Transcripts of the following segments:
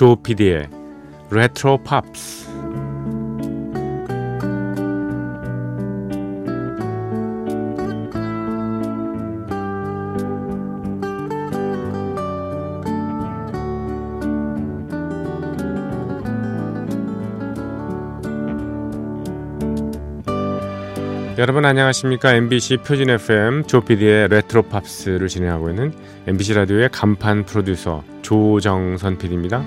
조피디의 레트로 팝스 여러분 안녕하십니까 MBC 표준 FM 조피디의 레트로 팝스를 진행하고 있는 MBC 라디오의 간판 프로듀서 조정선 PD입니다.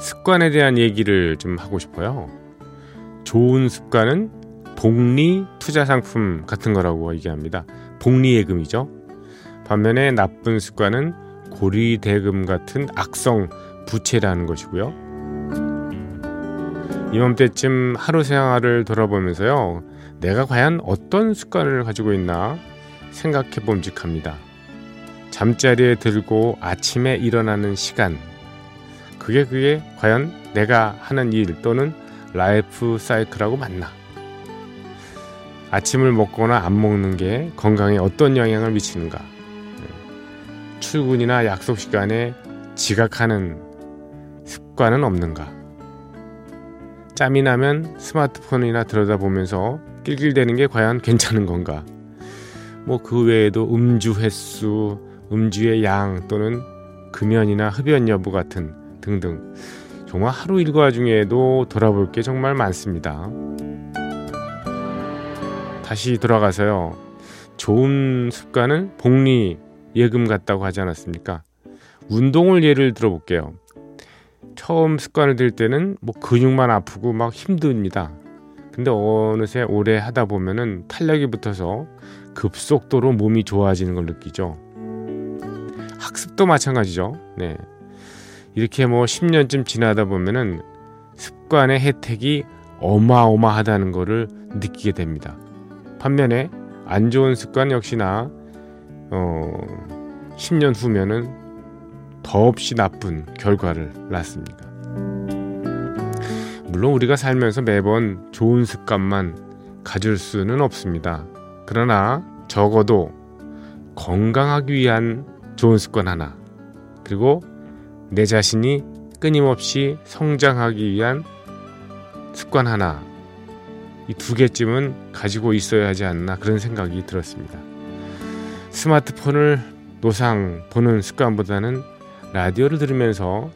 습관에 대한 얘기를 좀 하고 싶어요. 좋은 습관은 복리 투자 상품 같은 거라고 얘기합니다. 복리 예금이죠. 반면에 나쁜 습관은 고리대금 같은 악성 부채라는 것이고요. 이맘때쯤 하루 생활을 돌아보면서요. 내가 과연 어떤 습관을 가지고 있나 생각해 봄직합니다. 잠자리에 들고 아침에 일어나는 시간. 그게 그게 과연 내가 하는 일 또는 라이프 사이클하고 맞나? 아침을 먹거나 안 먹는 게 건강에 어떤 영향을 미치는가? 출근이나 약속 시간에 지각하는 습관은 없는가? 짬이 나면 스마트폰이나 들여다보면서 낄낄대는 게 과연 괜찮은 건가? 뭐 그 외에도 음주 횟수, 음주의 양 또는 금연이나 흡연 여부 같은 등등 정말 하루 일과 중에도 돌아볼 게 정말 많습니다. 다시 돌아가서요. 좋은 습관은 복리 예금 같다고 하지 않았습니까? 운동을 예를 들어 볼게요. 처음 습관을 들 때는 뭐 근육만 아프고 막 힘듭니다. 근데 어느새 오래 하다 보면은 탄력이 붙어서 급속도로 몸이 좋아지는 걸 느끼죠. 학습도 마찬가지죠. 네. 이렇게 뭐 10년쯤 지나다 보면은 습관의 혜택이 어마어마하다는 것을 느끼게 됩니다. 반면에 안 좋은 습관 역시나 어, 10년 후면은 더없이 나쁜 결과를 낳습니다. 물론 우리가 살면서 매번 좋은 습관만 가질 수는 없습니다. 그러나 적어도 건강하기 위한 좋은 습관 하나, 그리고 내 자신이 끊임없이 성장하기 위한 습관 하나, 이 두 개쯤은 가지고 있어야 하지 않나 그런 생각이 들었습니다. 스마트폰을 노상 보는 습관보다는 라디오를 들으면서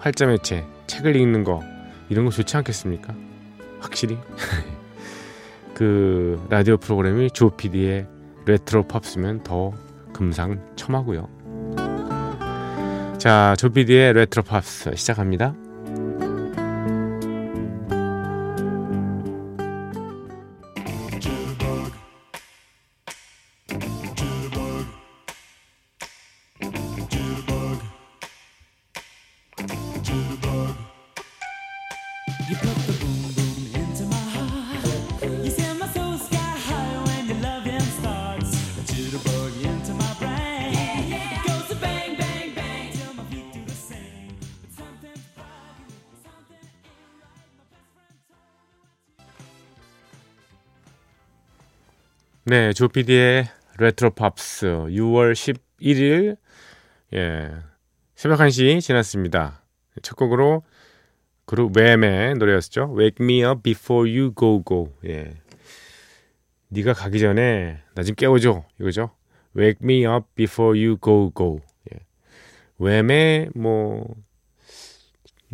활자 매체, 책을 읽는 거 이런 거 좋지 않겠습니까? 확실히 그 라디오 프로그램이 조피디의 레트로 팝스면 더 금상첨화고요. 자, 조피디의 레트로 팝스 시작합니다. 네, 조피디의 레트로 팝스 6월 11일 예, 새벽 1시 지났습니다. 첫 곡으로 그룹 Wham의 노래였죠. Wake me up before you go go. 예. 네가 가기 전에 나 좀 깨워줘 이거죠. Wake me up before you go go. 예. Wham의 뭐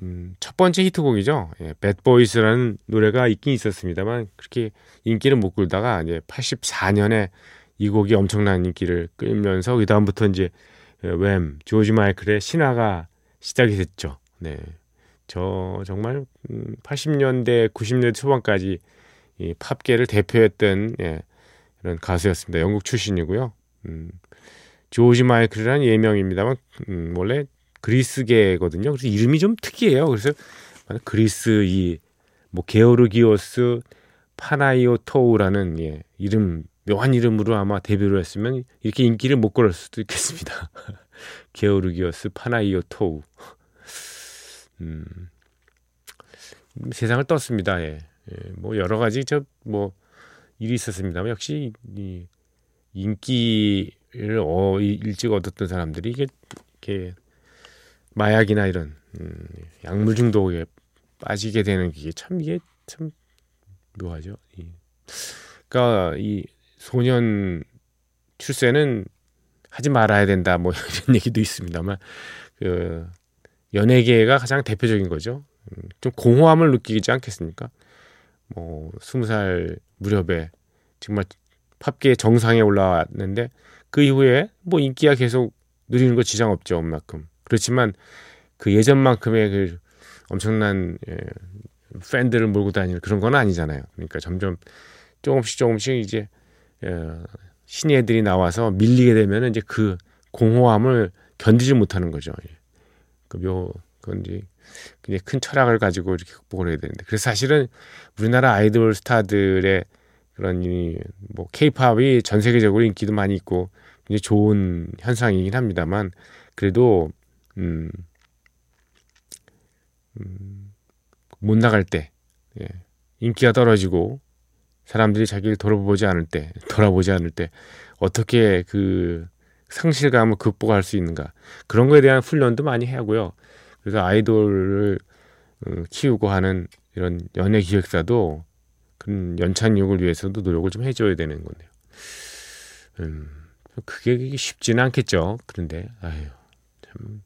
음, 첫 번째 히트곡이죠. 예, Bad Boys라는 노래가 있긴 있었습니다만 그렇게 인기를 못 끌다가 이제 84년에 이 곡이 엄청난 인기를 끌면서 그 다음부터 이제 웸 조지 마이클의 신화가 시작이 됐죠. 네, 저 정말 80년대 90년대 초반까지 이 팝계를 대표했던 예, 이런 가수였습니다. 영국 출신이고요. 음, 조지 마이클이라는 예명입니다만 음, 원래 그리스계거든요. 그래서 이름이 좀 특이해요. 그래서 그리스 이 뭐 게오르기오스 파나이오토우라는 예, 이름 묘한 이름으로 아마 데뷔를 했으면 이렇게 인기를 못 끌을 수도 있겠습니다. 게오르기오스 파나이오토우. 음, 세상을 떴습니다. 예. 예, 뭐 여러 가지 저 뭐 일이 있었습니다만 역시 이 인기를 어, 일찍 얻었던 사람들이 이게 이렇게 마약이나 이런 음, 약물 중독에 빠지게 되는 게 참 이게 참 묘하죠. 이, 그러니까 이 소년 출세는 하지 말아야 된다 뭐 이런 얘기도 있습니다만 그 연예계가 가장 대표적인 거죠. 음, 좀 공허함을 느끼지 않겠습니까? 뭐 스무 살 무렵에 정말 팝계 정상에 올라왔는데 그 이후에 뭐 인기가 계속 누리는 거 지장 없죠, 엄만큼. 그렇지만 그 예전만큼의 그 엄청난 예, 팬들을 몰고 다니는 그런 건 아니잖아요. 그러니까 점점 조금씩 조금씩 이제 예, 신예 애들이 나와서 밀리게 되면 이제 그 공허함을 견디지 못하는 거죠. 예. 그묘 그건 이제 굉장히 큰 철학을 가지고 이렇게 극복을 해야 되는데 그래서 사실은 우리나라 아이돌 스타들의 그런 이뭐 케이팝이 전 세계적으로 인기도 많이 있고 굉장히 좋은 현상이긴 합니다만 그래도 음, 음, 못 나갈 때 예, 인기가 떨어지고 사람들이 자기를 돌아보지 않을 때 돌아보지 않을 때 어떻게 그 상실감을 극복할 수 있는가 그런 거에 대한 훈련도 많이 하고요. 그래서 아이돌을 어, 키우고 하는 이런 연예 기획사도 그런 연착륙을 위해서도 노력을 좀 해줘야 되는 건데요. 음, 그게 쉽지는 않겠죠. 그런데 아유 참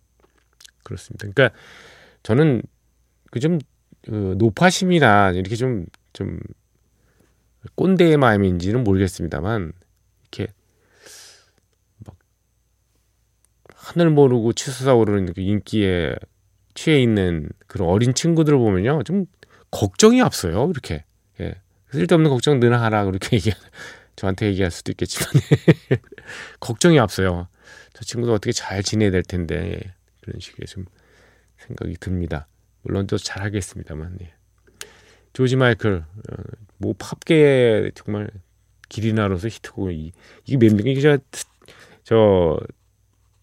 그렇습니다. 그러니까 저는 그좀 그 노파심이나 이렇게 좀좀 꼰대의 마음인지는 모르겠습니다만 이렇게 막 하늘 모르고 치솟아 오르는 그 인기에 취해 있는 그런 어린 친구들을 보면요 좀 걱정이 앞서요 이렇게 예. 쓸데없는 걱정 늘 하라 그렇게 얘기 저한테 얘기할 수도 있겠지만 걱정이 앞서요 저 친구도 어떻게 잘 지내야 될 텐데 예. 그런 식의 좀 생각이 듭니다 물론 또 잘하겠습니다만 예. 조지 마이클 어, 뭐 팝계에 정말 길이나로서 히트곡 이 이게 몇 명이 저, 저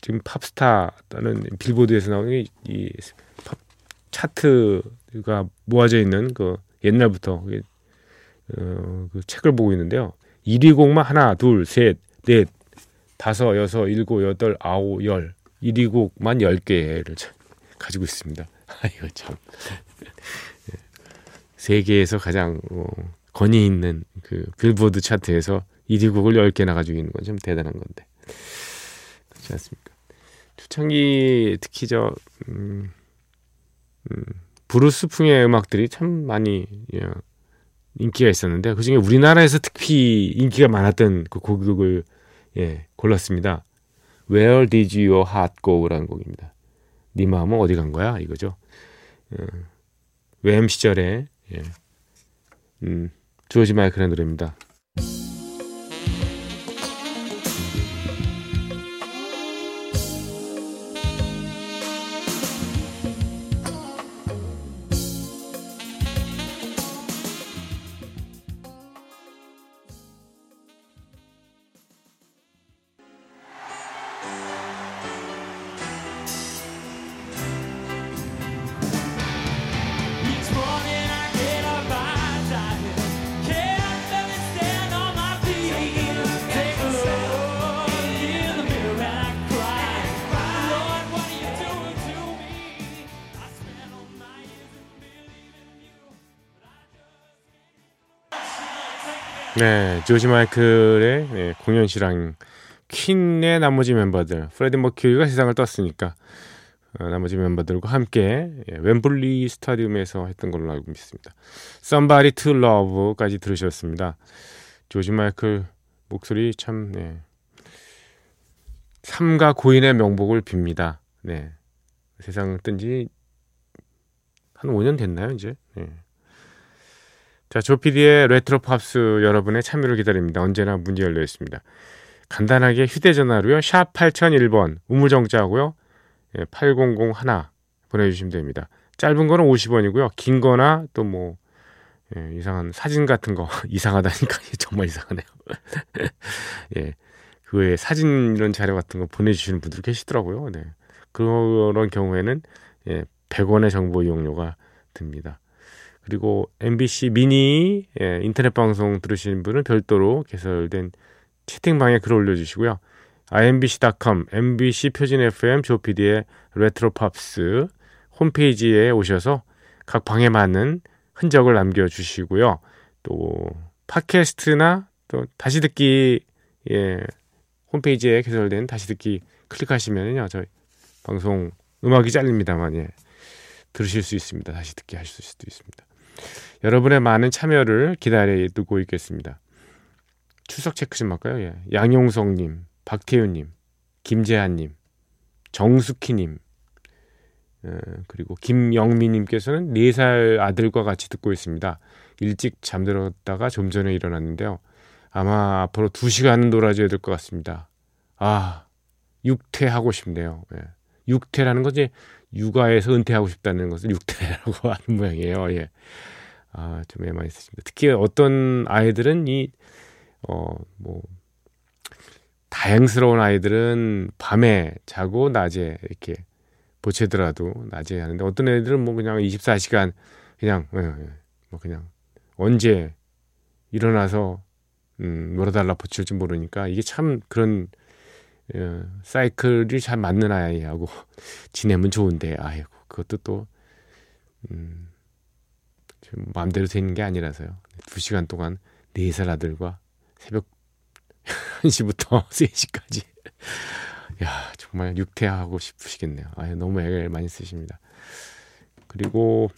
지금 팝스타라는 빌보드에서 나오는 이 팝 차트가 모아져 있는 그 옛날부터 어, 그 책을 보고 있는데요. 1위 곡만 하나, 둘, 셋, 넷, 다섯, 여섯, 일곱, 여덟, 아홉, 열 1위 곡만 10개를 가지고 있습니다. 아, 이거 참. 세계에서 가장 어, 권위 있는 그 빌보드 차트에서 1위 곡을 10개나 가지고 있는 건좀 대단한 건데. 그렇지 않습니까? 초창기 특히 저 음, 음, 브루스풍의 음악들이 참 많이 예, 인기가 있었는데 그 중에 우리나라에서 특히 인기가 많았던 그 곡을 예, 골랐습니다. Where Did Your Heart Go라는 곡입니다. 네 마음은 어디 간 거야 이거죠. 어, 웸 시절에 예, 음, 조지 마이클의 노래입니다. 네, 조지 마이클의 네, 공연 실황 퀸의 나머지 멤버들 프레디 머큐리가 세상을 떴으니까 어, 나머지 멤버들과 함께 예, 웸블리 스타디움에서 했던 걸로 알고 있습니다. Somebody to Love까지 들으셨습니다. 조지 마이클 목소리 참 네. 삼가 고인의 명복을 빕니다. 네. 세상 뜬지 한 5년 됐나요, 이제? 네. 자, 조피디의 레트로 팝스 여러분의 참여를 기다립니다. 언제나 문이 열려 있습니다. 간단하게 휴대전화로요. 샵 8001번 우물정자하고요. 예, 8001 보내주시면 됩니다. 짧은 거는 50원이고요. 긴 거나 또 뭐 예, 이상한 사진 같은 거 이상하다니까 정말 이상하네요. 예, 그 외에 사진 이런 자료 같은 거 보내주시는 분들 계시더라고요. 네, 그런 경우에는 예, 100원의 정보 이용료가 듭니다. 그리고 MBC 미니 예, 인터넷 방송 들으시는 분은 별도로 개설된 채팅방에 글 올려주시고요. imbc.com, mbc 표준 FM 조피디의 레트로 팝스 홈페이지에 오셔서 각 방에 맞는 흔적을 남겨주시고요. 또 팟캐스트나 또 다시 듣기 예, 홈페이지에 개설된 다시 듣기 클릭하시면요 저희 방송 음악이 잘립니다만 예, 들으실 수 있습니다. 다시 듣기 하실 수도 있습니다. 여러분의 많은 참여를 기다리고 있겠습니다. 추석 체크 좀 할까요? 예. 양용성님, 박태윤님, 김재한님, 정숙희님, 어, 그리고 김영미님께서는 4살 아들과 같이 듣고 있습니다. 일찍 잠들었다가 좀 전에 일어났는데요. 아마 앞으로 2시간은 놀아줘야 될 것 같습니다. 아, 육퇴하고 싶네요. 예. 육퇴라는 것이 육아에서 은퇴하고 싶다는 것을 육퇴라고 하는 모양이에요. 예. 아, 좀 애만 있으십니다. 특히 어떤 아이들은 이, 어, 뭐, 다양스러운 아이들은 밤에 자고 낮에 이렇게 보채더라도 낮에 하는데 어떤 애들은 뭐 그냥 24시간 그냥, 예, 예, 뭐 그냥 언제 일어나서 음, 놀아달라 보칠지 모르니까 이게 참 그런 어, 사이클이 잘 맞는 아이하고 지내면 좋은데 아이고 그것도 또 음, 좀 마음대로 되는 게 아니라서요. 두 시간 동안 네 살 아들과 새벽 1시부터 3시까지 야 정말 육퇴하고 싶으시겠네요. 아 너무 애를 많이 쓰십니다. 그리고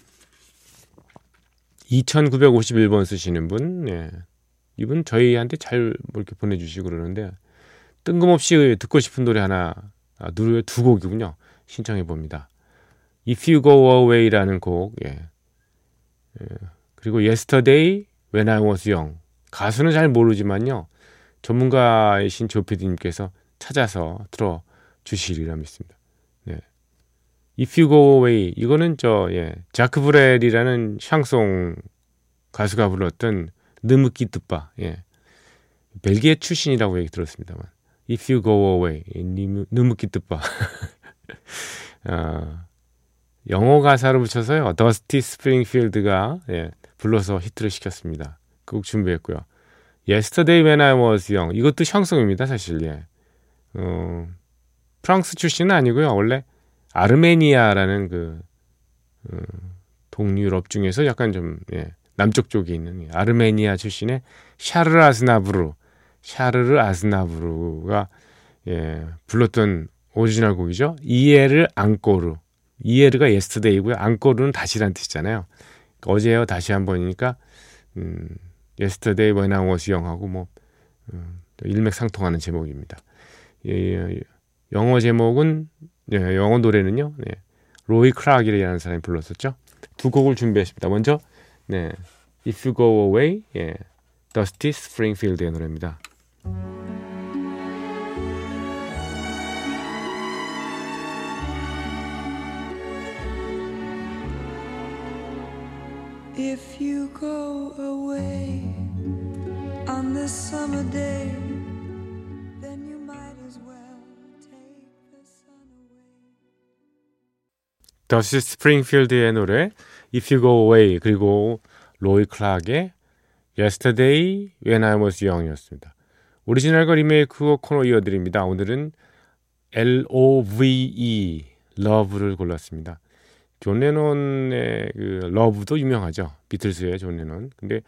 2951번 쓰시는 분, 예. 이분 저희한테 잘뭐 이렇게 보내주시고 그러는데 뜬금없이 듣고 싶은 노래 하나 아, 노래 두 곡이군요. 신청해 봅니다. If You Go Away라는 곡, 예. 예. 그리고 Yesterday When I Was Young 가수는 잘 모르지만요 전문가이신 조피디님께서 찾아서 들어 주시리라 믿습니다. 네. If You Go Away 이거는 저 예, 자크 브렐이라는 샹송 가수가 불렀던 Ne me quitte pas 예. 벨기에 출신이라고 얘기 들었습니다만 If You Go Away Ne me quitte pas 아, 영어 가사를 붙여서요 더스티 스프링필드가 예, 불러서 히트를 시켰습니다. 그 곡 준비했고요. Yesterday When I Was Young 이것도 샹송입니다 사실 예. 어, 프랑스 출신은 아니고요 원래 아르메니아라는 그 어, 동유럽 중에서 약간 좀 예, 남쪽 쪽에 있는 아르메니아 출신의 샤를 아즈나부르 샤를 아즈나부르가 예, 불렀던 오리지널 곡이죠. Hier encore Hier가 yesterday고요. encore는 다시란 뜻이잖아요. 그러니까 어제요 다시 한 번이니까 음, Yesterday was young하고 뭐 음, 일맥상통하는 제목입니다. 예, 예, 영어 제목은 예, 영어 노래는요. 네, 로이 클락이라는 사람이 불렀었죠. 두 곡을 준비했습니다. 먼저 네, If You Go Away, 예, 더스티 스프링필드의 노래입니다. If you go away on this summer day, then you might as well take the sun away. 더시 스프링필드의 노래 If You Go Away 그리고 로이 클락의 Yesterday When I Was Young이었습니다. 오리지널과 리메이크 코너 이어드립니다. 오늘은 L-O-V-E Love를 골랐습니다. 존 레논의 그 Love도 유명하죠. 비틀스의 존 레논. 근데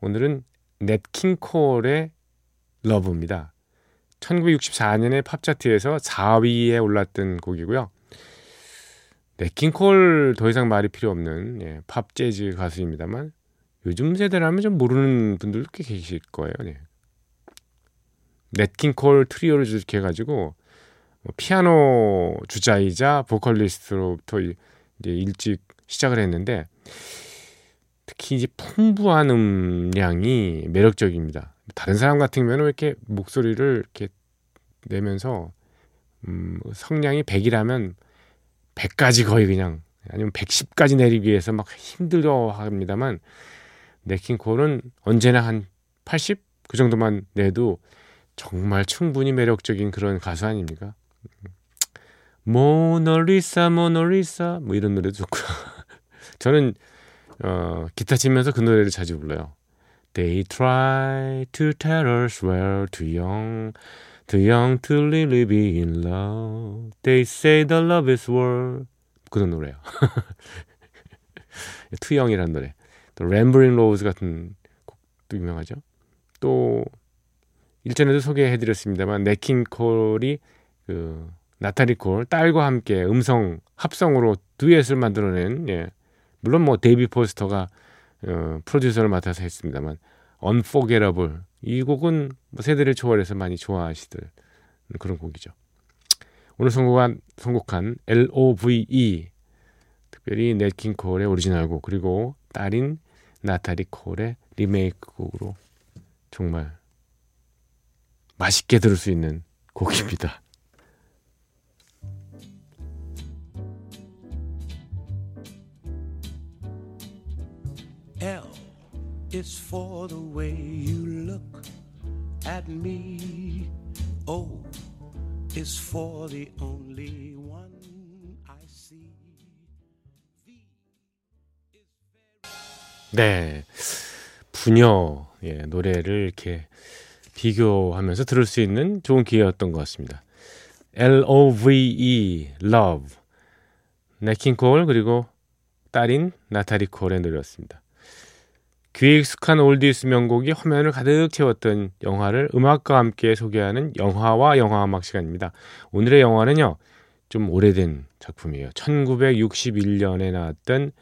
오늘은 냇 킹 콜의 Love입니다. 1964년에 팝 차트에서 4위에 올랐던 곡이고요. 냇 킹 콜 더 이상 말이 필요 없는 예, 팝 재즈 가수입니다만 요즘 세대라면 좀 모르는 분들도 꽤 계실 거예요. 네. 넷킹 콜 트리오를 이렇게 해가지고 뭐 피아노 주자이자 보컬리스트로부터 이제 일찍 시작을 했는데 특히 이제 풍부한 음량이 매력적입니다. 다른 사람 같은 경우는 이렇게 목소리를 이렇게 내면서 음, 성량이 100이라면 100까지 거의 그냥 아니면 110까지 내리기 위해서 막 힘들어 합니다만 네킹콜은 언제나 한 80? 그 정도만 내도 정말 충분히 매력적인 그런 가수 아닙니까? 모노리사 모노리사 뭐 이런 노래도 좋고요. 저는 어, 기타 치면서 그 노래를 자주 불러요. They try to tell us we're too young, too young to really be in love. They say the love is war. 그런 노래요. Too Young이라는 노래. 또 Ramblin' Rose 같은 곡도 유명하죠. 또 일전에도 소개해드렸습니다만 냇 킹 콜이 그 나타리 콜 딸과 함께 음성 합성으로 듀엣을 만들어낸 예. 물론 뭐 데이비드 포스터가 어, 프로듀서를 맡아서 했습니다만 Unforgettable 이 곡은 뭐 세대를 초월해서 많이 좋아하시들 그런 곡이죠. 오늘 선곡한 선곡한 L.O.V.E 특별히 냇 킹 콜의 오리지널 곡 그리고 딸인 나타리 콜의 리메이크 곡으로 정말 맛있게 들을 수 있는 곡입니다. L is for the way you look at me. O is for the only one I see. V 네. 부녀 예, 노래를 이렇게 비교하면서 들을 수 있는 좋은 기회였던 것 같습니다. L.O.V.E. Love 네킹 콜 그리고 딸인 나타리 콜의 노래였습니다. 귀에 익숙한 oldies 명곡이 화면을 가득 채웠던 영화를 음악과 함께 소개하는 영화와 영화 음악 시간입니다. 오늘의 영화는요. 좀 오래된 작품이에요. 1961년에 나왔던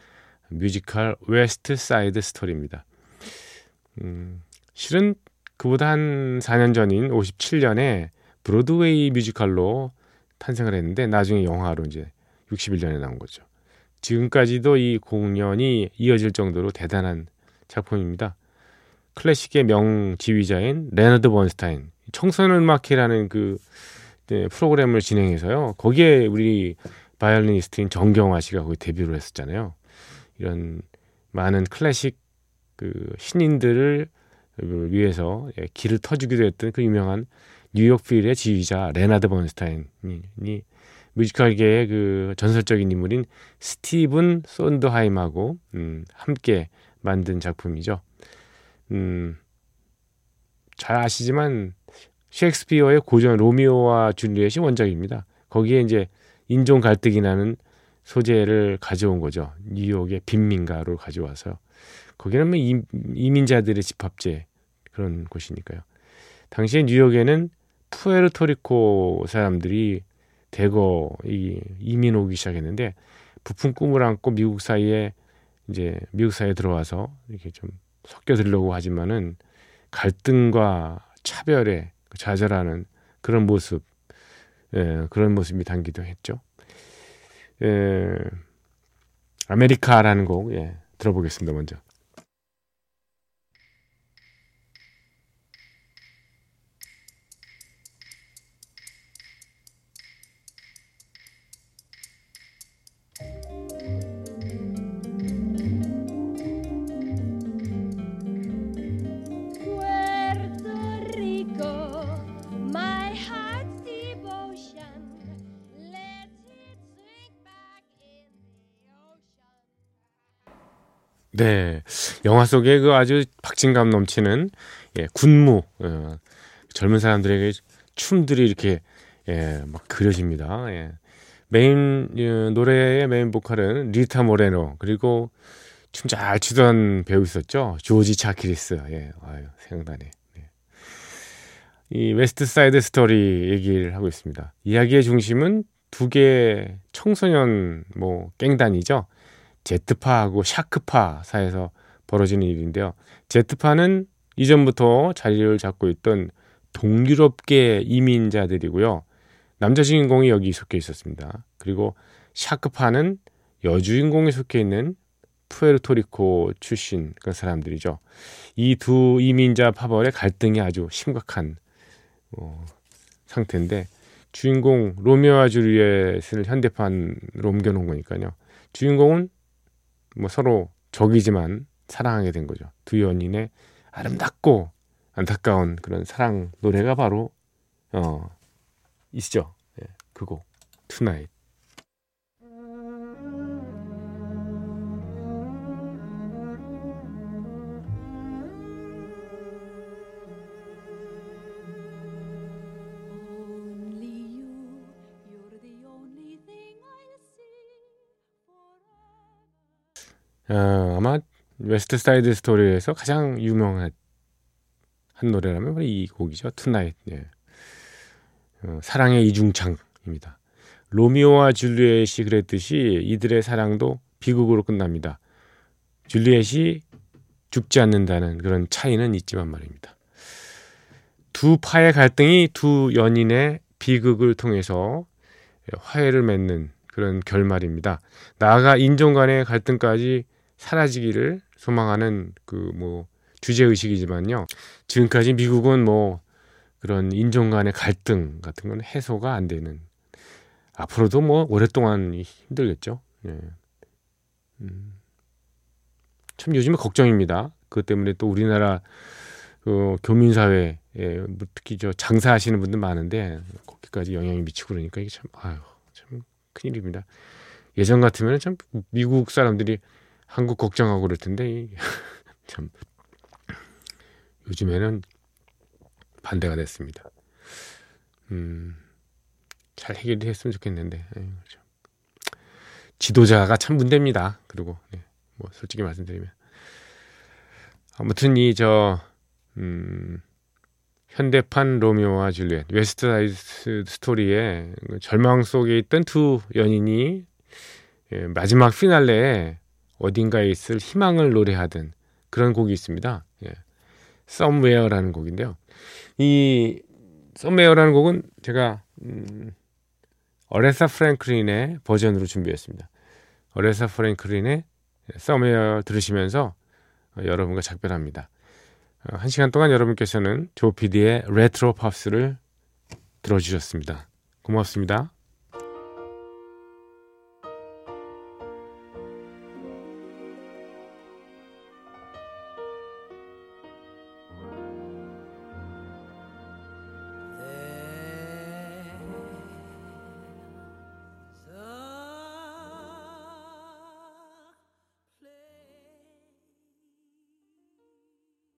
뮤지컬 West Side Story입니다. 음, 실은 그보다 한 4년 전인 57년에 브로드웨이 뮤지컬로 탄생을 했는데 나중에 영화로 이제 61년에 나온 거죠. 지금까지도 이 공연이 이어질 정도로 대단한 작품입니다. 클래식의 명 지휘자인 레너드 번스타인 청소년 음악회라는 그 네, 프로그램을 진행해서요. 거기에 우리 바이올리니스트인 정경화 씨가 거기 데뷔를 했었잖아요. 이런 많은 클래식 그 신인들을 위해서 예, 길을 터주기도 했던 그 유명한 뉴욕 필의 지휘자 레나드 번스타인이 뮤지컬계의 그 전설적인 인물인 스티븐 손드하임하고 음, 함께 만든 작품이죠. 음, 잘 아시지만 셰익스피어의 고전 로미오와 줄리엣이 원작입니다. 거기에 이제 인종 갈등이 나는 소재를 가져온 거죠. 뉴욕의 빈민가로 가져와서 거기는 뭐 이민자들의 집합제 그런 곳이니까요. 당시에 뉴욕에는 푸에르토리코 사람들이 대거 이 이민 오기 시작했는데 부푼 꿈을 안고 미국 사이에 이제 미국 사회에 들어와서 이렇게 좀 섞여 들려고 하지만은 갈등과 차별에 좌절하는 그런 모습, 예, 그런 모습이 담기도 했죠. 예, 아메리카라는 곡, 예, 들어보겠습니다, 먼저. 네. 영화 속에 그 아주 박진감 넘치는 예, 군무 어, 젊은 사람들에게 춤들이 이렇게 예, 막 그려집니다. 예. 메인 예, 노래의 메인 보컬은 리타 모레노 그리고 춤 잘 추던 배우 있었죠. 조지 차키리스. 예. 아유, 생각나네. 네. 이 West Side Story 얘기를 하고 있습니다. 이야기의 중심은 두 개의 청소년 뭐 깽단이죠. 제트파하고 샤크파 사이에서 벌어지는 일인데요. 제트파는 이전부터 자리를 잡고 있던 동유럽계 이민자들이고요. 남자 주인공이 여기 속해 있었습니다. 그리고 샤크파는 여주인공이 속해 있는 푸에르토리코 출신 그 사람들이죠. 이 두 이민자 파벌의 갈등이 아주 심각한 어, 상태인데 주인공 로미오와 줄리엣을 현대판으로 옮겨놓은 거니까요. 주인공은 뭐 서로 적이지만 사랑하게 된 거죠. 두 연인의 아름답고 안타까운 그런 사랑 노래가 바로 어 있죠. 예, 그곡 Tonight. 어, 아마 West Side Story에서 가장 유명한 한 노래라면 이 곡이죠. Tonight. 예. 어, 사랑의 이중창입니다. 로미오와 줄리엣이 그랬듯이 이들의 사랑도 비극으로 끝납니다. 줄리엣이 죽지 않는다는 그런 차이는 있지만 말입니다. 두 파의 갈등이 두 연인의 비극을 통해서 화해를 맺는 그런 결말입니다. 나아가 인종 간의 갈등까지 사라지기를 소망하는 그 뭐 주제 의식이지만요. 지금까지 미국은 뭐 그런 인종 간의 갈등 같은 건 해소가 안 되는 앞으로도 뭐 오랫동안 힘들겠죠. 예. 음. 참 요즘에 걱정입니다. 그것 때문에 또 우리나라 그 교민 사회에 뭐 특히 저 장사하시는 분들 많은데 거기까지 영향이 미치고 그러니까 이게 참 아유 참 큰일입니다. 예전 같으면 참 미국 사람들이 한국 걱정하고 그럴 텐데 참 요즘에는 반대가 됐습니다. 음, 잘 해결이 했으면 좋겠는데 에이, 그렇죠. 지도자가 참 문제입니다. 그리고 네, 뭐 솔직히 말씀드리면 아무튼 이저 음, 현대판 로미오와 줄리엣 West Side Story의 절망 속에 있던 두 연인이 예, 마지막 피날레에 어딘가에 있을 희망을 노래하던 그런 곡이 있습니다. 예. Somewhere라는 곡인데요. 이 Somewhere라는 곡은 제가 음, 어레사 프랭클린의 버전으로 준비했습니다. 어레사 프랭클린의 Somewhere 들으시면서 여러분과 작별합니다. 어, 한 시간 동안 여러분께서는 조피디의 레트로 팝스를 들어주셨습니다. 고맙습니다.